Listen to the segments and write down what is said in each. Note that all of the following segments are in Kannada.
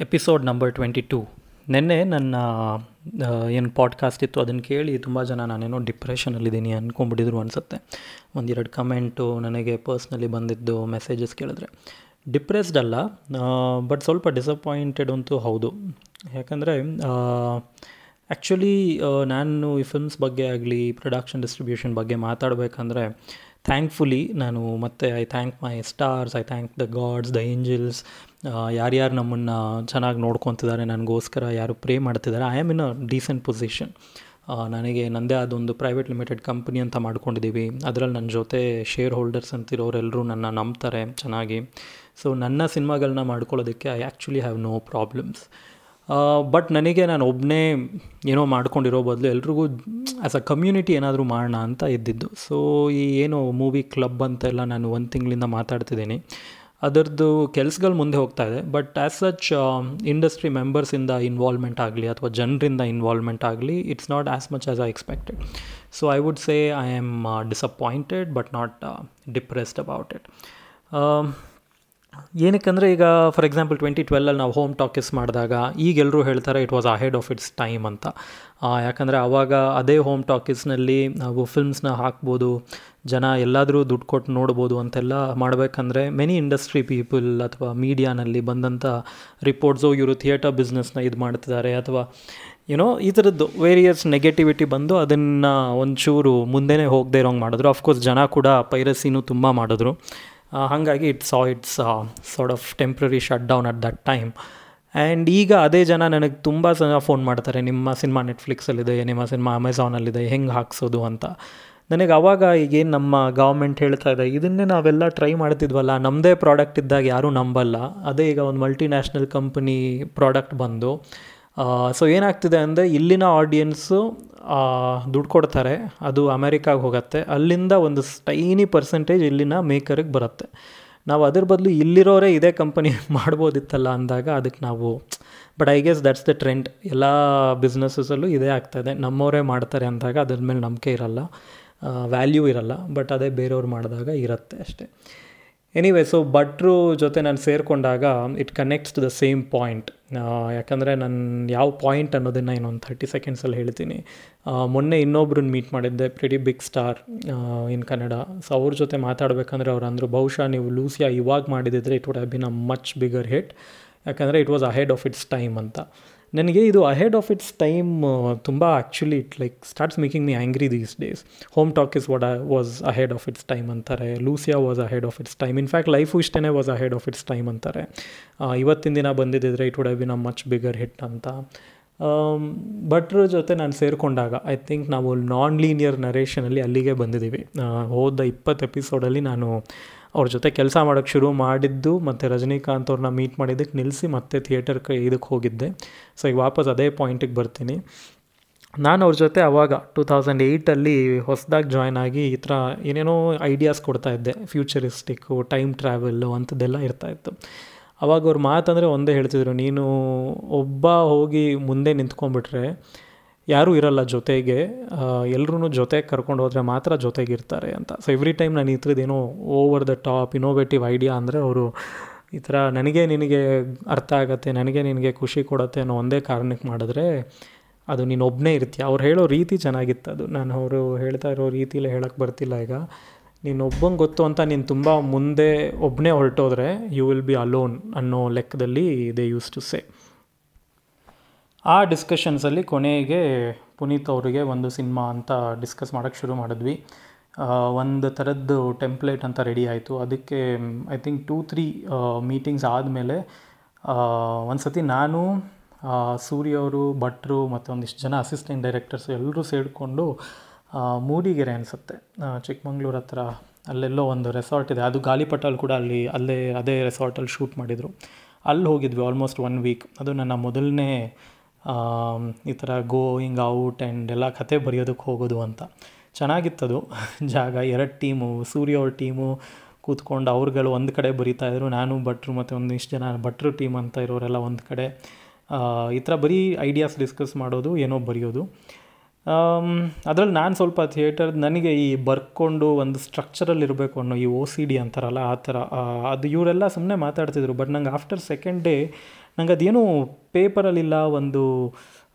Episode number twenty two. ನಿನ್ನೆ ನನ್ನ ಏನು ಪಾಡ್ಕಾಸ್ಟ್ ಇತ್ತು ಅದನ್ನು ಕೇಳಿ ತುಂಬ ಜನ ನಾನೇನೋ ಡಿಪ್ರೆಷನಲ್ಲಿದ್ದೀನಿ ಅಂದ್ಕೊಂಬಿಟ್ಟಿದ್ರು ಅನಿಸುತ್ತೆ. ಒಂದೆರಡು ಕಮೆಂಟು ನನಗೆ ಪರ್ಸ್ನಲಿ ಬಂದಿದ್ದು ಮೆಸೇಜಸ್ ಕೇಳಿದ್ರೆ. ಡಿಪ್ರೆಸ್ಡ್ ಅಲ್ಲ ಬಟ್ ಸ್ವಲ್ಪ ಡಿಸಪಾಯಿಂಟೆಡ್ ಅಂತೂ ಹೌದು. ಯಾಕಂದರೆ ಆ್ಯಕ್ಚುಲಿ ನಾನು ಈ ಫಿಲ್ಮ್ಸ್ ಬಗ್ಗೆ ಆಗಲಿ ಪ್ರೊಡಕ್ಷನ್ ಡಿಸ್ಟ್ರಿಬ್ಯೂಷನ್ ಬಗ್ಗೆ ಮಾತಾಡಬೇಕಂದ್ರೆ ಥ್ಯಾಂಕ್ಫುಲಿ ನಾನು ಮತ್ತೆ I thank my stars I thank the gods the angels ಯಾರ್ಯಾರು ನಮ್ಮನ್ನು ಚೆನ್ನಾಗಿ ನೋಡ್ಕೊತಿದ್ದಾರೆ, ನನಗೋಸ್ಕರ ಯಾರು ಪ್ರೇ ಮಾಡ್ತಿದ್ದಾರೆ I am in a decent position ನನಗೆ ನನ್ನದೇ ಅದೊಂದು ಪ್ರೈವೇಟ್ ಲಿಮಿಟೆಡ್ ಕಂಪ್ನಿ ಅಂತ ಮಾಡ್ಕೊಂಡಿದ್ದೀವಿ ಅದರಲ್ಲಿ ನನ್ನ ಜೊತೆ ಶೇರ್ ಹೋಲ್ಡರ್ಸ್ ಅಂತಿರೋರೆಲ್ಲರೂ ನನ್ನ ನಂಬ್ತಾರೆ ಚೆನ್ನಾಗಿ. ಸೊ ನನ್ನ ಸಿನಿಮಾಗಳನ್ನ ಮಾಡ್ಕೊಳ್ಳೋದಕ್ಕೆ I actually have no problems but ನನಗೆ ನಾನು ಒಬ್ಬನೇ ಏನೋ ಮಾಡ್ಕೊಂಡಿರೋ ಬದಲು ಎಲ್ರಿಗೂ ಆ್ಯಸ್ ಅ ಕಮ್ಯುನಿಟಿ ಏನಾದರೂ ಮಾಡೋಣ ಅಂತ ಇದ್ದಿದ್ದು. ಸೊ ಈ ಏನು ಮೂವಿ ಕ್ಲಬ್ ಅಂತೆಲ್ಲ ನಾನು ಒಂದು ತಿಂಗಳಿಂದ ಮಾತಾಡ್ತಿದ್ದೀನಿ. ಅದರದ್ದು ಕೆಲಸಗಳು ಮುಂದೆ ಹೋಗ್ತಾ ಇದೆ. ಬಟ್ ಆ್ಯಸ್ ಸಚ್ ಇಂಡಸ್ಟ್ರಿ ಮೆಂಬರ್ಸಿಂದ ಇನ್ವಾಲ್ವ್ಮೆಂಟ್ ಆಗಲಿ ಅಥವಾ ಜನರಿಂದ ಇನ್ವಾಲ್ವ್ಮೆಂಟ್ ಆಗಲಿ it's not as much as I expected so I would say I am disappointed but not depressed about it ಏನಕ್ಕಂದರೆ ಈಗ ಫಾರ್ ಎಕ್ಸಾಂಪಲ್ ಟ್ವೆಂಟಿ ಟ್ವೆಲ್ಲಲ್ಲಿ ನಾವು ಹೋಮ್ ಟಾಕಿಸ್ ಮಾಡಿದಾಗ ಈಗೆಲ್ಲರೂ ಹೇಳ್ತಾರೆ it was ahead of its time ಅಂತ. ಯಾಕಂದರೆ ಆವಾಗ ಅದೇ ಹೋಮ್ ಟಾಕೀಸ್ನಲ್ಲಿ ನಾವು ಫಿಲ್ಮ್ಸ್ನ ಹಾಕ್ಬೋದು, ಜನ ಎಲ್ಲಾದರೂ ದುಡ್ಡು ಕೊಟ್ಟು ನೋಡ್ಬೋದು ಅಂತೆಲ್ಲ ಮಾಡಬೇಕಂದ್ರೆ ಮೆನಿ ಇಂಡಸ್ಟ್ರಿ ಪೀಪಲ್ ಅಥವಾ ಮೀಡಿಯಾನಲ್ಲಿ ಬಂದಂಥ ರಿಪೋರ್ಟ್ಸು ಇವರು ಥಿಯೇಟರ್ ಬಿಸ್ನೆಸ್ನ ಇದು ಮಾಡ್ತಿದ್ದಾರೆ. ಅಥವಾ ಏನೋ ಈ ಥರದ್ದು ವೇರಿಯಸ್ ನೆಗೆಟಿವಿಟಿ ಬಂದು ಅದನ್ನು ಒಂಚೂರು ಮುಂದೆನೇ ಹೋಗದೆ ಇರೋಂಗೆ ಮಾಡಿದ್ರು. ಅಫ್ಕೋರ್ಸ್ ಜನ ಕೂಡ ಪೈರಸಿನೂ ತುಂಬ ಮಾಡಿದ್ರು. ಹಾಗಾಗಿ it's ah it's sort of temporary shut down at that time and ಈಗ ಅದೇ ಜನ ನನಗೆ ತುಂಬ ಜನ ಫೋನ್ ಮಾಡ್ತಾರೆ, ನಿಮ್ಮ ಸಿನಿಮಾ ನೆಟ್ಫ್ಲಿಕ್ಸಲ್ಲಿದೆ ನಿಮ್ಮ ಸಿನಿಮಾ ಅಮೆಝಾನಲ್ಲಿದೆ ಹೆಂಗೆ ಹಾಕ್ಸೋದು ಅಂತ. ನನಗೆ ಅವಾಗ ಈಗೇನು ನಮ್ಮ ಗೌರ್ಮೆಂಟ್ ಹೇಳ್ತಾ ಇದೆ, ಇದನ್ನೇ ನಾವೆಲ್ಲ ಟ್ರೈ ಮಾಡ್ತಿದ್ವಲ್ಲ ನಮ್ಮದೇ ಪ್ರಾಡಕ್ಟ್ ಇದ್ದಾಗ ಯಾರೂ ನಂಬಲ್ಲ. ಅದೇ ಈಗ ಒಂದು ಮಲ್ಟಿನ್ಯಾಷ್ನಲ್ ಕಂಪನಿ ಪ್ರಾಡಕ್ಟ್ ಬಂದು ಸೊ ಏನಾಗ್ತಿದೆ ಅಂದರೆ ಇಲ್ಲಿನ ಆಡಿಯನ್ಸು ದುಡ್ಡು ಕೊಡ್ತಾರೆ, ಅದು ಅಮೇರಿಕಾಗೆ ಹೋಗುತ್ತೆ. ಅಲ್ಲಿಂದ ಒಂದು ಟೈನಿ ಪರ್ಸೆಂಟೇಜ್ ಇಲ್ಲಿನ ಮೇಕರಿಗೆ ಬರುತ್ತೆ. ನಾವು ಅದ್ರ ಬದಲು ಇಲ್ಲಿರೋರೇ ಇದೇ ಕಂಪನಿ ಮಾಡ್ಬೋದಿತ್ತಲ್ಲ ಅಂದಾಗ ಅದಕ್ಕೆ ನಾವು but I guess that's the trend ಎಲ್ಲ ಬಿಸ್ನೆಸಸಲ್ಲೂ ಇದೇ ಆಗ್ತಾಯಿದೆ ನಮ್ಮವರೇ ಮಾಡ್ತಾರೆ ಅಂದಾಗ ಅದ್ರ ಮೇಲೆ ನಂಬಿಕೆ ಇರಲ್ಲ. ವ್ಯಾಲ್ಯೂ ಇರಲ್ಲ ಬಟ್ ಅದೇ ಬೇರೆಯವ್ರು ಮಾಡಿದಾಗ ಇರುತ್ತೆ ಅಷ್ಟೇ. ಎನಿವೇ ಸೊ ಭಟ್ರು ಜೊತೆ ನಾನು ಸೇರಿಕೊಂಡಾಗ it connects to the same point ಯಾಕಂದರೆ ನಾನು ಯಾವ ಪಾಯಿಂಟ್ ಅನ್ನೋದನ್ನು ಇನ್ನೊಂದು ಥರ್ಟಿ ಸೆಕೆಂಡ್ಸಲ್ಲಿ ಹೇಳ್ತೀನಿ. ಮೊನ್ನೆ ಇನ್ನೊಬ್ರನ್ನ ಮೀಟ್ ಮಾಡಿದ್ದೆ pretty big star in Kannada so ಅವ್ರ ಜೊತೆ ಮಾತಾಡಬೇಕಂದ್ರೆ ಅವ್ರು ಅಂದರು, ಬಹುಶಃ ನೀವು ಲೂಸಿಯಾ ಇವಾಗ ಮಾಡಿದಿದ್ರೆ it would have been a much bigger hit ಯಾಕಂದರೆ it was ahead of its time ಅಂತ. ನನಗೆ ಇದು ಅಹೆಡ್ ಆಫ್ ಇಟ್ಸ್ ಟೈಮ್ ತುಂಬ actually it like starts making me angry these days home talk is what was ahead of its time ಅಂತಾರೆ. Lucia was ahead of its time in fact life ಇಷ್ಟೇ was ahead of its time ಅಂತಾರೆ. ಇವತ್ತಿನ ದಿನ ಬಂದಿದ್ದರೆ it would have been a much bigger hit ಅಂತ. ಭಟ್ರ ಜೊತೆ ನಾನು ಸೇರಿಕೊಂಡಾಗ ಐ ಥಿಂಕ್ ನಾವು ನಾನ್ ಲೀನಿಯರ್ ನರೇಷನಲ್ಲಿ ಅಲ್ಲಿಗೆ ಬಂದಿದ್ದೀವಿ. ಹೋದ ಇಪ್ಪತ್ತು ಎಪಿಸೋಡಲ್ಲಿ ನಾನು ಅವ್ರ ಜೊತೆ ಕೆಲಸ ಮಾಡೋಕ್ಕೆ ಶುರು ಮಾಡಿದ್ದು ಮತ್ತು ರಜನಿಕಾಂತ್ ಅವ್ರನ್ನ ಮೀಟ್ ಮಾಡಿದ್ದಕ್ಕೆ ನಿಲ್ಲಿಸಿ ಮತ್ತೆ ಥಿಯೇಟರ್ ಇದಕ್ಕೆ ಹೋಗಿದ್ದೆ. ಸೊ ಈಗ ವಾಪಸ್ ಅದೇ ಪಾಯಿಂಟಿಗೆ ಬರ್ತೀನಿ. ನಾನು ಅವ್ರ ಜೊತೆ ಅವಾಗ ಟೂ ತೌಸಂಡ್ ಏಯ್ಟಲ್ಲಿ ಹೊಸದಾಗಿ ಜಾಯ್ನ್ ಆಗಿ ಈ ಥರ ಏನೇನೋ ಐಡಿಯಾಸ್ ಕೊಡ್ತಾ ಇದ್ದೆ. ಫ್ಯೂಚರಿಸ್ಟಿಕ್ಕು ಟೈಮ್ ಟ್ರಾವೆಲ್ಲು ಅಂಥದ್ದೆಲ್ಲ ಇರ್ತಾಯಿತ್ತು ಅವಾಗ ಅವ್ರ ಮಾತಂದರೆ ಒಂದೇ ಹೇಳ್ತಿದ್ರು, ನೀನು ಒಬ್ಬ ಹೋಗಿ ಮುಂದೆ ನಿಂತ್ಕೊಂಡ್ಬಿಟ್ರೆ ಯಾರೂ ಇರಲ್ಲ ಜೊತೆಗೆ ಎಲ್ಲರೂ ಜೊತೆಗೆ ಕರ್ಕೊಂಡು ಹೋದರೆ ಮಾತ್ರ ಜೊತೆಗಿರ್ತಾರೆ ಅಂತ. ಸೊ ಎವ್ರಿ ಟೈಮ್ ನಾನು ಈ ಥರದ್ದೇನೋ over the top innovative idea ಅಂದರೆ ಅವರು ಈ ಥರ ನನಗೆ ನಿನಗೆ ಅರ್ಥ ಆಗುತ್ತೆ, ನನಗೆ ನಿನಗೆ ಖುಷಿ ಕೊಡುತ್ತೆ ಅನ್ನೋ ಒಂದೇ ಕಾರಣಕ್ಕೆ ಮಾಡಿದ್ರೆ ಅದು ನೀನು ಒಬ್ಬನೇ ಇರ್ತೀಯ. ಅವ್ರು ಹೇಳೋ ರೀತಿ ಚೆನ್ನಾಗಿತ್ತು ಅದು. ನಾನು ಅವರು ಹೇಳ್ತಾ ಇರೋ ರೀತಿಲೇ ಹೇಳೋಕ್ಕೆ ಬರ್ತಿಲ್ಲ ಈಗ. ನೀನು ಒಬ್ಬಂಗೆ ಗೊತ್ತು ಅಂತ ನೀನು ತುಂಬ ಮುಂದೆ ಒಬ್ಬನೇ ಹೊರಟೋದ್ರೆ ಯು ವಿಲ್ ಬಿ ಅಲೋನ್ ಅನ್ನೋ ಲೆಕ್ಕದಲ್ಲಿ ದೇ ಯೂಸ್ ಟು ಸೇ ಆ ಡಿಸ್ಕಷನ್ಸಲ್ಲಿ ಕೊನೆಗೆ ಪುನೀತ್ ಅವರಿಗೆ ಒಂದು ಸಿನಿಮಾ ಅಂತ ಡಿಸ್ಕಸ್ ಮಾಡೋಕ್ಕೆ ಶುರು ಮಾಡಿದ್ವಿ. ಒಂದು ಥರದ್ದು ಟೆಂಪ್ಲೇಟ್ ಅಂತ ರೆಡಿ ಆಯಿತು. ಅದಕ್ಕೆ I think two three meetings ಆದಮೇಲೆ ಒಂದು ಸತಿ ನಾನು ಸೂರ್ಯ ಅವರು, ಭಟ್ರು ಮತ್ತು ಒಂದಿಷ್ಟು ಜನ ಅಸಿಸ್ಟೆಂಟ್ ಡೈರೆಕ್ಟರ್ಸ್ ಎಲ್ಲರೂ ಸೇರಿಕೊಂಡು ಮೂಡಿಗೆರೆ ಅನಿಸುತ್ತೆ. ಚಿಕ್ಕಮಂಗ್ಳೂರು ಹತ್ರ ಅಲ್ಲೆಲ್ಲೋ ಒಂದು ರೆಸಾರ್ಟ್ ಇದೆ. ಅದು ಗಾಲಿಪಟಲ್ಲಿ ಕೂಡ ಅಲ್ಲಿ, ಅಲ್ಲೇ, ಅದೇ ರೆಸಾರ್ಟಲ್ಲಿ ಶೂಟ್ ಮಾಡಿದರು. ಅಲ್ಲಿ ಹೋಗಿದ್ವಿ ಆಲ್ಮೋಸ್ಟ್ ಒನ್ ವೀಕ್ ಅದು ನನ್ನ ಮೊದಲನೇ ಈ ಥರ ಗೋಯಿಂಗ್ ಔಟ್ ಆ್ಯಂಡ್ ಎಲ್ಲ ಕತೆ ಬರೆಯೋದಕ್ಕೆ ಹೋಗೋದು ಅಂತ. ಚೆನ್ನಾಗಿತ್ತದು. ಜಾಗ, ಎರಡು ಟೀಮು, ಸೂರ್ಯ ಅವ್ರ ಟೀಮು, ಕೂತ್ಕೊಂಡು ಅವ್ರುಗಳು ಒಂದು ಕಡೆ ಬರೀತಾಯಿದ್ರು ನಾನು ಭಟ್ರು ಮತ್ತು ಒಂದಿಷ್ಟು ಜನ ಭಟ್ರು ಟೀಮ್ ಅಂತ ಇರೋರೆಲ್ಲ ಒಂದು ಕಡೆ. ಈ ಥರ ಬರೀ ಐಡಿಯಾಸ್ ಡಿಸ್ಕಸ್ ಮಾಡೋದು, ಏನೋ ಬರೆಯೋದು. ಅದರಲ್ಲಿ ನಾನು ಸ್ವಲ್ಪ ಥಿಯೇಟರ್ ನನಗೆ ಈ ಬರ್ಕೊಂಡು ಒಂದು ಸ್ಟ್ರಕ್ಚರಲ್ಲಿ ಇರಬೇಕು ಅನ್ನೋ ಈ ಓ ಸಿ ಡಿ ಅಂತಾರಲ್ಲ, ಆ ಥರ ಅದು ಇವರೆಲ್ಲ ಸುಮ್ಮನೆ ಮಾತಾಡ್ತಿದ್ರು ಬಟ್ ನಂಗೆ ಆಫ್ಟರ್ ಸೆಕೆಂಡ್ ಡೇ ನಂಗೆ ಅದೇನು ಪೇಪರಲ್ಲಿಲ್ಲ, ಒಂದು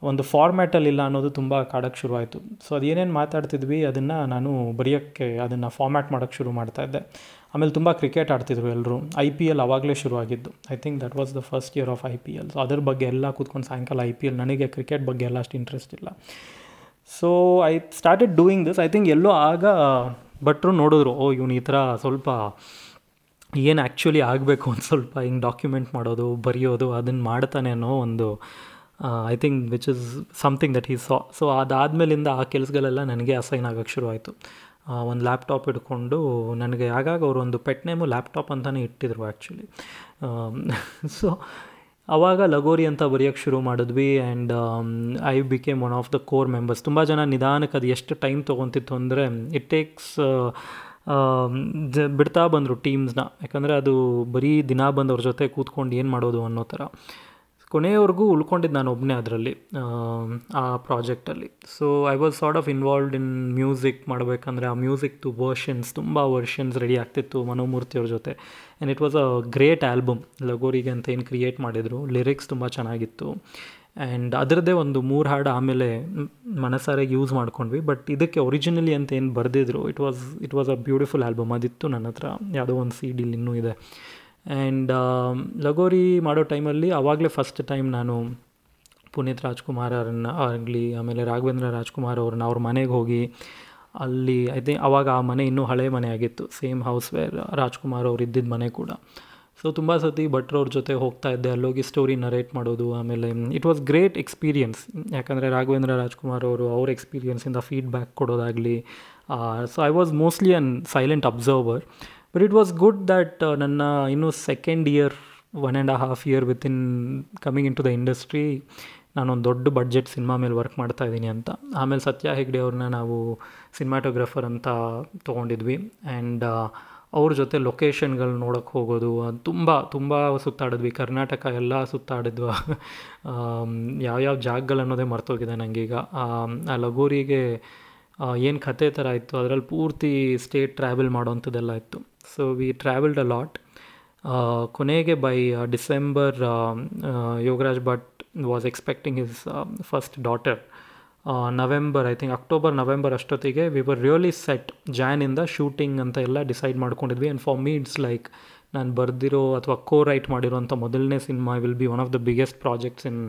ಒಂದು ಫಾರ್ಮ್ಯಾಟಲ್ಲಿಲ್ಲ ಅನ್ನೋದು ತುಂಬ ಕಾಡೋಕ್ಕೆ ಶುರುವಾಯಿತು. ಸೊ ಅದೇನೇನು ಮಾತಾಡ್ತಿದ್ವಿ, ಅದನ್ನು ನಾನು ಬರೆಯೋಕ್ಕೆ, ಅದನ್ನು ಫಾರ್ಮ್ಯಾಟ್ ಮಾಡೋಕ್ಕೆ ಶುರು ಮಾಡ್ತಾ ಇದ್ದೆ. ಆಮೇಲೆ ತುಂಬ ಕ್ರಿಕೆಟ್ ಆಡ್ತಿದ್ರು ಎಲ್ಲರೂ ಐ ಪಿ ಎಲ್ ಆವಾಗಲೇ ಶುರುವಾಗಿದ್ದು. I think that was the first year of I P L so ಅದ್ರ ಬಗ್ಗೆ ಎಲ್ಲ ಕೂತ್ಕೊಂಡು ಸಾಯಂಕಾಲ ಐ ಪಿ ಎಲ್ ನನಗೆ ಕ್ರಿಕೆಟ್ ಬಗ್ಗೆ ಎಲ್ಲ ಅಷ್ಟು ಇಂಟ್ರೆಸ್ಟ್ ಇಲ್ಲ. So I started doing this I think ಎಲ್ಲೋ ಆಗ ಭಟ್ರು ನೋಡಿದ್ರು, ಓ, ಇವನು ಈ ಥರ ಸ್ವಲ್ಪ ಏನು ಆ್ಯಕ್ಚುಲಿ ಆಗಬೇಕು ಒಂದು ಸ್ವಲ್ಪ ಹಿಂಗೆ ಡಾಕ್ಯುಮೆಂಟ್ ಮಾಡೋದು, ಬರೆಯೋದು ಅದನ್ನು ಮಾಡ್ತಾನೆ ಅನ್ನೋ ಒಂದು I think which is something that is saw so ಅದಾದಮೇಲಿಂದ ಆ ಕೆಲಸಗಳೆಲ್ಲ ನನಗೆ ಅಸೈನ್ ಆಗೋಕ್ಕೆ ಶುರುವಾಯಿತು. ಒಂದು ಲ್ಯಾಪ್ಟಾಪ್ ಇಟ್ಕೊಂಡು ನನಗೆ ಆಗಾಗ ಅವರು ಒಂದು ಪೆಟ್ ನೇಮು ಲ್ಯಾಪ್ಟಾಪ್ ಅಂತಲೇ ಇಟ್ಟಿದ್ರು ಆ್ಯಕ್ಚುಲಿ ಸೊ ಆವಾಗ ಲಗೋರಿ ಅಂತ ಬರೆಯೋಕ್ಕೆ ಶುರು ಮಾಡಿದ್ವಿ and I became one of the core members ತುಂಬ ಜನ ನಿಧಾನಕ್ಕೆ ಅದು ಎಷ್ಟು ಟೈಮ್ ತೊಗೊತಿತ್ತು ಅಂದರೆ ಇಟ್ ಟೇಕ್ಸ್ ಜ ಬಿಡ್ತಾ ಬಂದರು ಟೀಮ್ಸ್ನ. ಯಾಕಂದರೆ ಅದು ಬರೀ ದಿನ ಬಂದವ್ರ ಜೊತೆ ಕೂತ್ಕೊಂಡು ಏನು ಮಾಡೋದು ಅನ್ನೋ ಥರ. ಕೊನೆಯವರೆಗೂ ಉಳ್ಕೊಂಡಿದ್ದು ನಾನು ಒಬ್ಬನೇ ಅದರಲ್ಲಿ ಆ ಪ್ರಾಜೆಕ್ಟಲ್ಲಿ. So I was sort of involved in music ಮಾಡಬೇಕಂದ್ರೆ ಆ ಮ್ಯೂಸಿಕ್ದು ವರ್ಷನ್ಸ್ ತುಂಬ ವರ್ಷನ್ಸ್ ರೆಡಿ ಆಗ್ತಿತ್ತು ಮನೋಮೂರ್ತಿಯವ್ರ ಜೊತೆ. And it was a great album ಲಗೋರಿಗೆ ಅಂತ ಏನು ಕ್ರಿಯೇಟ್ ಮಾಡಿದರು ಲಿರಿಕ್ಸ್ ತುಂಬ ಚೆನ್ನಾಗಿತ್ತು. ಆ್ಯಂಡ್ ಅದರದ್ದೇ ಒಂದು ಮೂರು ಹಾಡು ಆಮೇಲೆ ಮನಸಾರೆ ಯೂಸ್ ಮಾಡ್ಕೊಂಡ್ವಿ. ಬಟ್ ಇದಕ್ಕೆ ಒರಿಜಿನಲಿ ಅಂತ ಏನು ಬರೆದಿದ್ರು it was it was a beautiful album ಅದಿತ್ತು ನನ್ನ ಹತ್ರ ಯಾವುದೋ ಒಂದು ಸಿ ಡಿಲಿ ಇನ್ನೂ ಇದೆ. ಆ್ಯಂಡ್ ಲಗೋರಿ ಮಾಡೋ ಟೈಮಲ್ಲಿ ಆವಾಗಲೇ ಫಸ್ಟ್ ಟೈಮ್ ನಾನು ಪುನೀತ್ ರಾಜ್ಕುಮಾರ್ ಅವ್ರನ್ನ ಆಗಲಿ, ಆಮೇಲೆ ರಾಘವೇಂದ್ರ ರಾಜ್ಕುಮಾರ್ ಅವ್ರನ್ನ ಅವ್ರ ಮನೆಗೆ ಹೋಗಿ ಅಲ್ಲಿ ಐ ಥಿಂಕ್ ಆವಾಗ ಆ ಮನೆ ಇನ್ನೂ ಹಳೆ ಮನೆ ಆಗಿತ್ತು. ಸೇಮ್ ಹೌಸ್ ವೇರ್ ರಾಜ್ಕುಮಾರ್ ಅವ್ರು ಇದ್ದಿದ್ದ ಮನೆ ಕೂಡ. ಸೊ ತುಂಬ ಸತಿ ಭಟ್ರವ್ರ ಜೊತೆ ಹೋಗ್ತಾ ಇದ್ದೆ, ಅಲ್ಲೋಗಿ ಸ್ಟೋರಿ ನರೇಟ್ ಮಾಡೋದು, ಆಮೇಲೆ ಇಟ್ ವಾಸ್ ಗ್ರೇಟ್ ಎಕ್ಸ್ಪೀರಿಯನ್ಸ್ ಯಾಕಂದರೆ ರಾಘವೇಂದ್ರ ರಾಜ್ಕುಮಾರ್ ಅವರು ಅವ್ರ ಎಕ್ಸ್ಪೀರಿಯನ್ಸಿಂದ feedback ಕೊಡೋದಾಗಲಿ so I was mostly an silent observer but it was good that ನನ್ನ ಇನ್ನೂ second year one and half year within coming in to the industry ನಾನೊಂದು ದೊಡ್ಡ ಬಡ್ಜೆಟ್ ಸಿನಿಮಾ ಮೇಲೆ ವರ್ಕ್ ಮಾಡ್ತಾ ಇದ್ದೀನಿ ಅಂತ. ಆಮೇಲೆ ಸತ್ಯ ಹೆಗ್ಡೆ ಅವ್ರನ್ನ ನಾವು ಸಿನಿಮಾಟೋಗ್ರಫರ್ ಅಂತ ತೊಗೊಂಡಿದ್ವಿ. ಆ್ಯಂಡ್ ಅವ್ರ ಜೊತೆ ಲೊಕೇಶನ್ಗಳು ನೋಡೋಕ್ಕೆ ಹೋಗೋದು ತುಂಬ ತುಂಬ ಸುತ್ತಾಡಿದ್ವಿ. ಕರ್ನಾಟಕ ಎಲ್ಲ ಸುತ್ತಾಡಿದ್ವ. ಯಾವ್ಯಾವ ಜಾಗಗಳು ಅನ್ನೋದೇ ಮರ್ತೋಗಿದೆ ನನಗೀಗ ಆ ಲಗೋರಿಗೆ ಏನು ಕತೆ ಥರ ಇತ್ತು ಅದರಲ್ಲಿ ಪೂರ್ತಿ ಸ್ಟೇಟ್ ಟ್ರಾವೆಲ್ ಮಾಡೋವಂಥದ್ದೆಲ್ಲ ಇತ್ತು. So we travelled a lot ಕೊನೆಗೆ by December Yogaraj Bhat was expecting his first daughter November I think October November ಅಷ್ಟೊತ್ತಿಗೆ ವಿ ವರ್ ರಿಯಲಿ ಸೆಟ್ ಜಾನಿಂದ ಶೂಟಿಂಗ್ ಅಂತ ಎಲ್ಲ ಡಿಸೈಡ್ ಮಾಡ್ಕೊಂಡಿದ್ವಿ. And for me it's like ನಾನು ಬರೆದಿರೋ ಅಥವಾ ಕೋ ರೈಟ್ ಮಾಡಿರೋಂಥ ಮೊದಲನೇ cinema will be one of the biggest projects in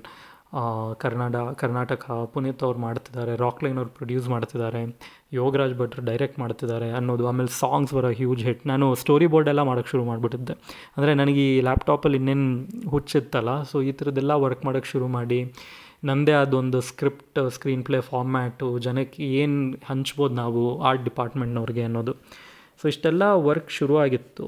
ಕರ್ನಾಟ ಕರ್ನಾಟಕ. ಪುನೀತ್ ಅವ್ರು ಮಾಡ್ತಿದ್ದಾರೆ ರಾಕ್ಲೈನ್ ಅವ್ರು ಪ್ರೊಡ್ಯೂಸ್ ಮಾಡ್ತಿದ್ದಾರೆ, ಯೋಗರಾಜ್ ಭಟ್ರು ಡೈರೆಕ್ಟ್ ಮಾಡ್ತಿದ್ದಾರೆ ಅನ್ನೋದು. ಆಮೇಲೆ ಸಾಂಗ್ಸ್ ಬರೋ ಹ್ಯೂಜ್ ಹಿಟ್ ನಾನು ಸ್ಟೋರಿ ಬೋರ್ಡ್ ಎಲ್ಲ ಮಾಡೋಕ್ಕೆ ಶುರು ಮಾಡಿಬಿಟ್ಟಿದ್ದೆ. ಅಂದರೆ ನನಗೆ ಈ ಲ್ಯಾಪ್ಟಾಪಲ್ಲಿ ಇನ್ನೇನು ಹುಚ್ಚಿತ್ತಲ್ಲ ಸೊ ಈ ಥರದ್ದೆಲ್ಲ ವರ್ಕ್ ಮಾಡೋಕ್ಕೆ ಶುರು ಮಾಡಿ ನನ್ನದೇ ಆದೊಂದು ಸ್ಕ್ರಿಪ್ಟ್, ಸ್ಕ್ರೀನ್ ಪ್ಲೇ ಫಾರ್ಮ್ಯಾಟು, ಜನಕ್ಕೆ ಏನು ಹಂಚ್ಬೋದು ನಾವು ಆರ್ಟ್ ಡಿಪಾರ್ಟ್ಮೆಂಟ್ನವ್ರಿಗೆ ಅನ್ನೋದು. ಸೊ ಇಷ್ಟೆಲ್ಲ ವರ್ಕ್ ಶುರುವಾಗಿತ್ತು.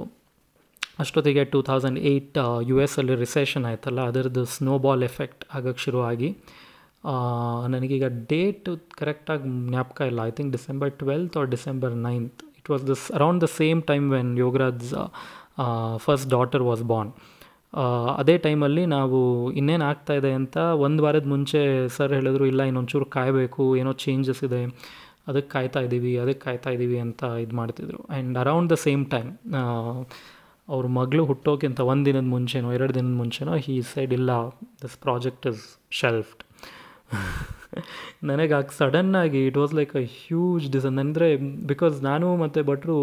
ಅಷ್ಟೊತ್ತಿಗೆ two thousand eight U S ಅಲ್ಲಿ ರಿಸೆಷನ್ ಆಯ್ತಲ್ಲ, ಅದರದ್ದು ಸ್ನೋಬಾಲ್ ಎಫೆಕ್ಟ್ ಆಗೋಕ್ಕೆ ಶುರುವಾಗಿ. ನನಗೀಗ ಡೇಟ್ ಕರೆಕ್ಟಾಗಿ ಜ್ಞಾಪಕ ಇಲ್ಲ. I think December twelfth or December ninth it was this around the same time when Yogaraj first daughter was born ಅದೇ ಟೈಮಲ್ಲಿ ನಾವು ಇನ್ನೇನು ಆಗ್ತಾಯಿದೆ ಅಂತ ಒಂದು ವಾರದ ಮುಂಚೆ ಸರ್ ಹೇಳಿದ್ರು, ಇಲ್ಲ, ಇನ್ನೊಂಚೂರು ಕಾಯಬೇಕು, ಏನೋ ಚೇಂಜಸ್ ಇದೆ ಅದಕ್ಕೆ ಕಾಯ್ತಾ ಇದ್ದೀವಿ ಅದಕ್ಕೆ ಕಾಯ್ತಾ ಇದ್ದೀವಿ ಅಂತ ಇದು ಮಾಡ್ತಿದ್ರು. And around the same time ಅವ್ರ ಮಗಳು ಹುಟ್ಟೋಕ್ಕಿಂತ ಒಂದು ದಿನದ ಮುಂಚೆನೋ, ಎರಡು ದಿನದ ಮುಂಚೆನೋ ಈ ಸೈಡ್ ಇಲ್ಲ ದಿಸ್ ಪ್ರಾಜೆಕ್ಟ್ ಇಸ್ ಶೆಲ್ಫ್ಡ್ ನನಗೆ ಆಗ ಸಡನ್ನಾಗಿ it was like a huge ಡಿಸನ್ ಅಂದರೆ ಬಿಕಾಸ್ ನಾನು ಮತ್ತು ಭಟ್ರು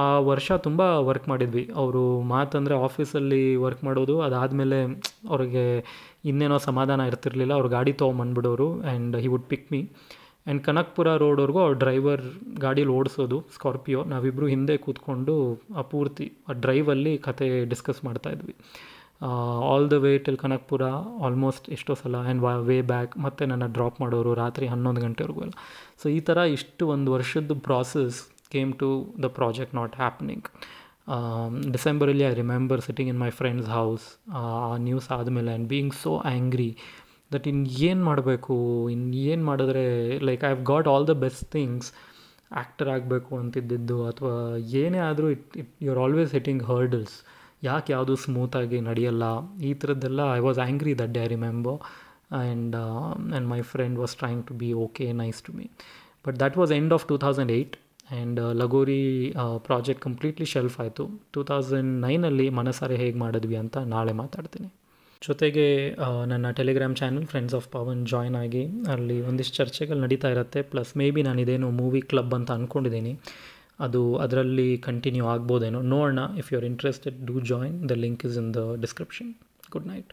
ಆ ವರ್ಷ ತುಂಬ ವರ್ಕ್ ಮಾಡಿದ್ವಿ. ಅವರು ಮಾತಂದರೆ ಆಫೀಸಲ್ಲಿ ವರ್ಕ್ ಮಾಡೋದು, ಅದಾದಮೇಲೆ ಅವ್ರಿಗೆ ಇನ್ನೇನೋ ಸಮಾಧಾನ ಇರ್ತಿರ್ಲಿಲ್ಲ. ಅವ್ರು ಗಾಡಿ ತೊಗೊಂಬಂದ್ಬಿಡೋರು and he would pick me and Kanakapura ರೋಡ್ವರೆಗೂ ಅವ್ರ ಡ್ರೈವರ್ ಗಾಡೀಲಿ ಓಡಿಸೋದು ಸ್ಕಾರ್ಪಿಯೋ ನಾವಿಬ್ಬರು ಹಿಂದೆ ಕೂತ್ಕೊಂಡು ಆ ಪೂರ್ತಿ ಆ ಡ್ರೈವಲ್ಲಿ ಕತೆ ಡಿಸ್ಕಸ್ ಮಾಡ್ತಾಯಿದ್ವಿ all the way till Kanakapura almost ಎಷ್ಟೋ ಸಲ ಆ್ಯಂಡ್ ವಾ ಬ್ಯಾಕ್ ಮತ್ತು ನನ್ನ ಡ್ರಾಪ್ ಮಾಡೋರು ರಾತ್ರಿ ಹನ್ನೊಂದು ಗಂಟೆವರೆಗೂ ಎಲ್ಲ. ಸೊ ಈ ಥರ ಇಷ್ಟು ಒಂದು ವರ್ಷದ process came to the project not happening ಡಿಸೆಂಬರಲ್ಲಿ I remember sitting in my friends house ಆ ನ್ಯೂಸ್ ಆದಮೇಲೆ and being so angry that ಇನ್ನು ಏನು ಮಾಡಬೇಕು? ಇನ್ನು ಏನು ಮಾಡಿದ್ರೆ like I have got all the best things actor ಆಗಬೇಕು ಅಂತಿದ್ದಿದ್ದು, ಅಥವಾ ಏನೇ ಆದರೂ it it you are always hitting hurdles ಯಾಕೆ ಯಾವುದು ಸ್ಮೂತಾಗಿ ನಡೆಯಲ್ಲ? ಈ ಥರದ್ದೆಲ್ಲ I was angry that day I remember and and my friend was trying to be okay nice to me but that was end of two thousand eight and Lagori project completely shelf ಆಯಿತು ಟೂ ತೌಸಂಡ್ ನೈನಲ್ಲಿ ಮನಸಾರೆ ಹೇಗೆ ಮಾಡಿದ್ವಿ ಅಂತ ನಾಳೆ ಮಾತಾಡ್ತೀನಿ. ಜೊತೆಗೆ ನನ್ನ Telegram channel friends of Pavan join ಆಗಿ ಅಲ್ಲಿ ಒಂದಿಷ್ಟು ಚರ್ಚೆಗಳು ನಡೀತಾ ಇರುತ್ತೆ. ಪ್ಲಸ್ ಮೇ ಬಿ ನಾನು ಇದೇನು ಮೂವಿ ಕ್ಲಬ್ ಅಂತ ಅಂದ್ಕೊಂಡಿದ್ದೀನಿ ಅದು ಅದರಲ್ಲಿ ಕಂಟಿನ್ಯೂ ಆಗ್ಬೋದೇನೋ. ನೋಡೋಣ. If you are interested do join the link is in the description good night